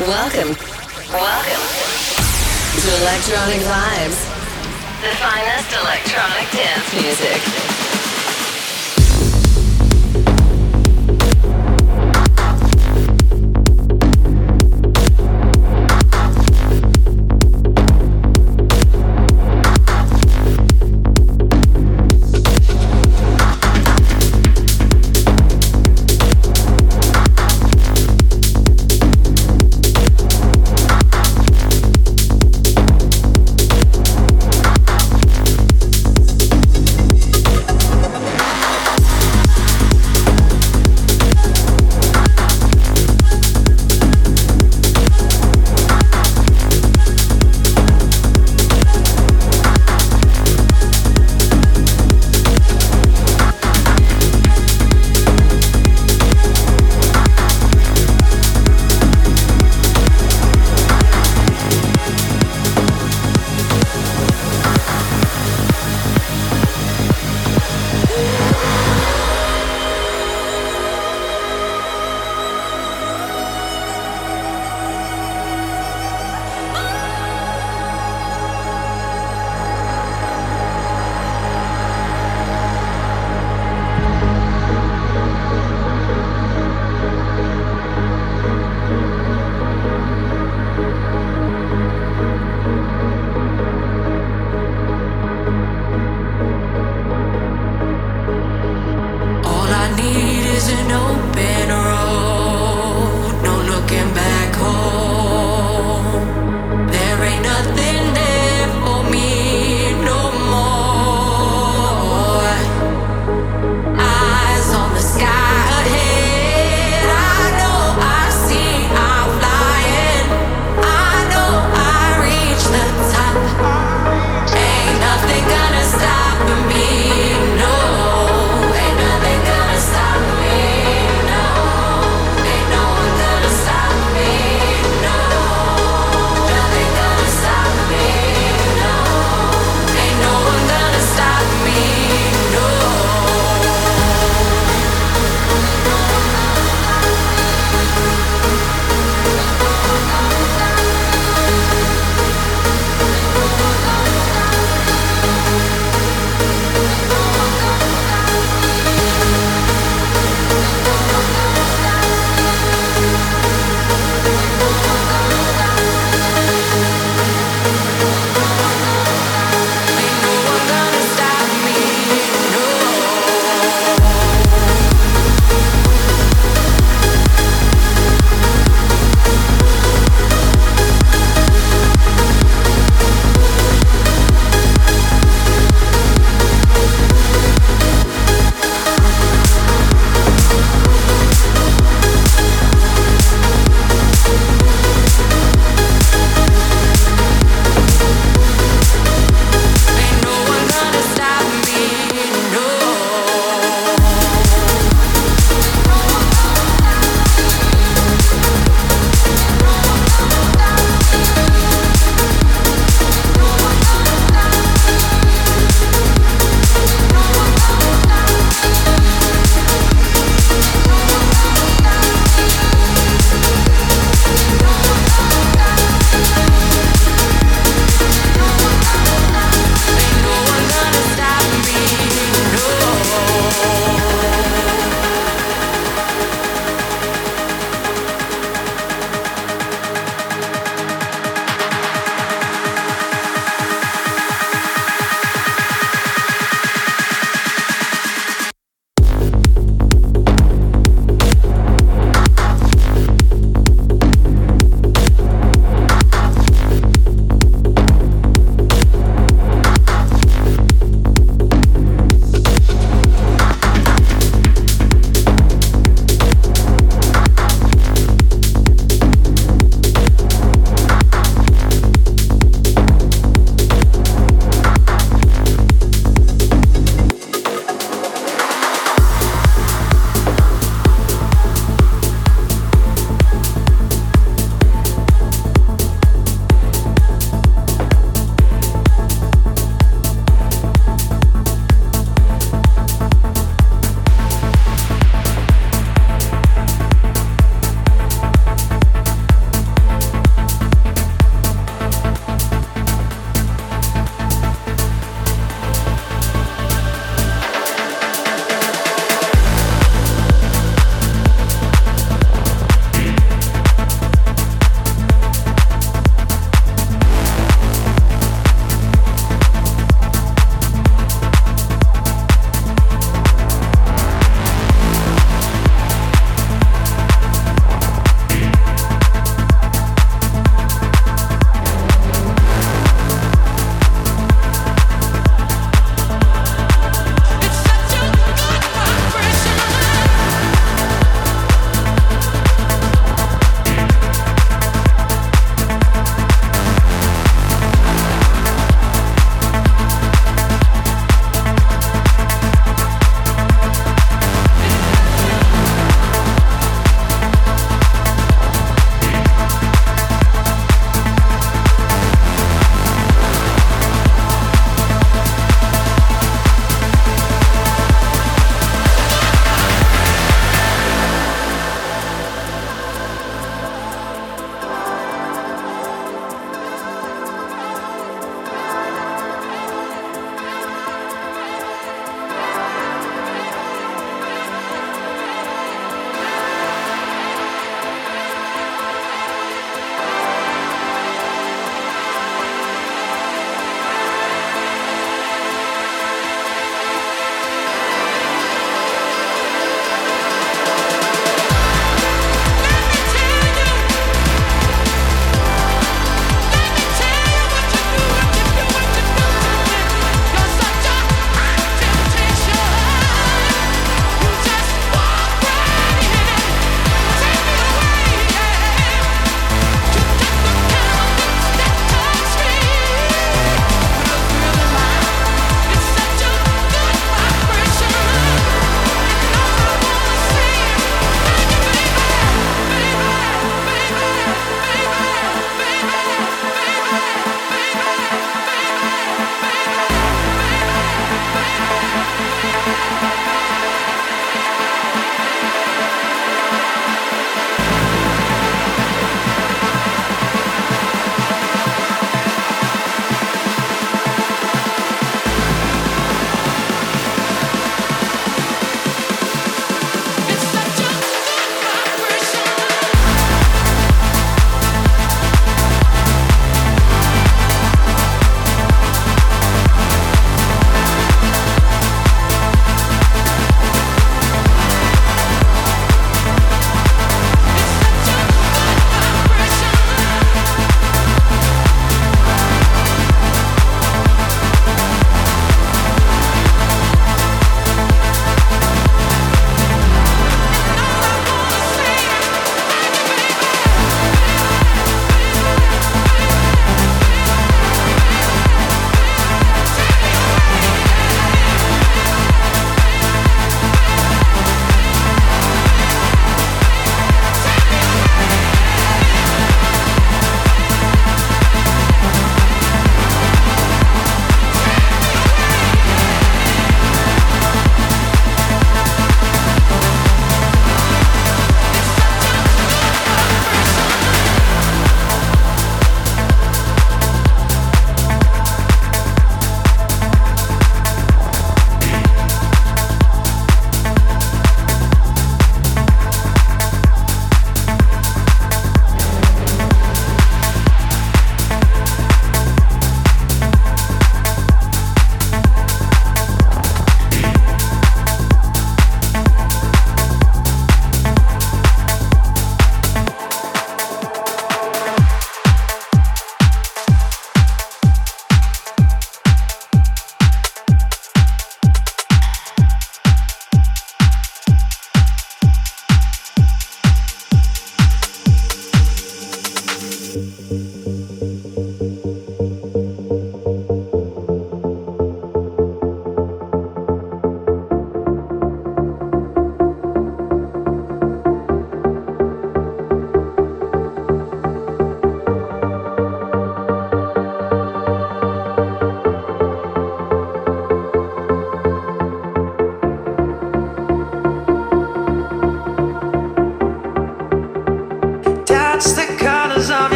Welcome. Welcome to Electronic Vibes, the finest electronic dance music.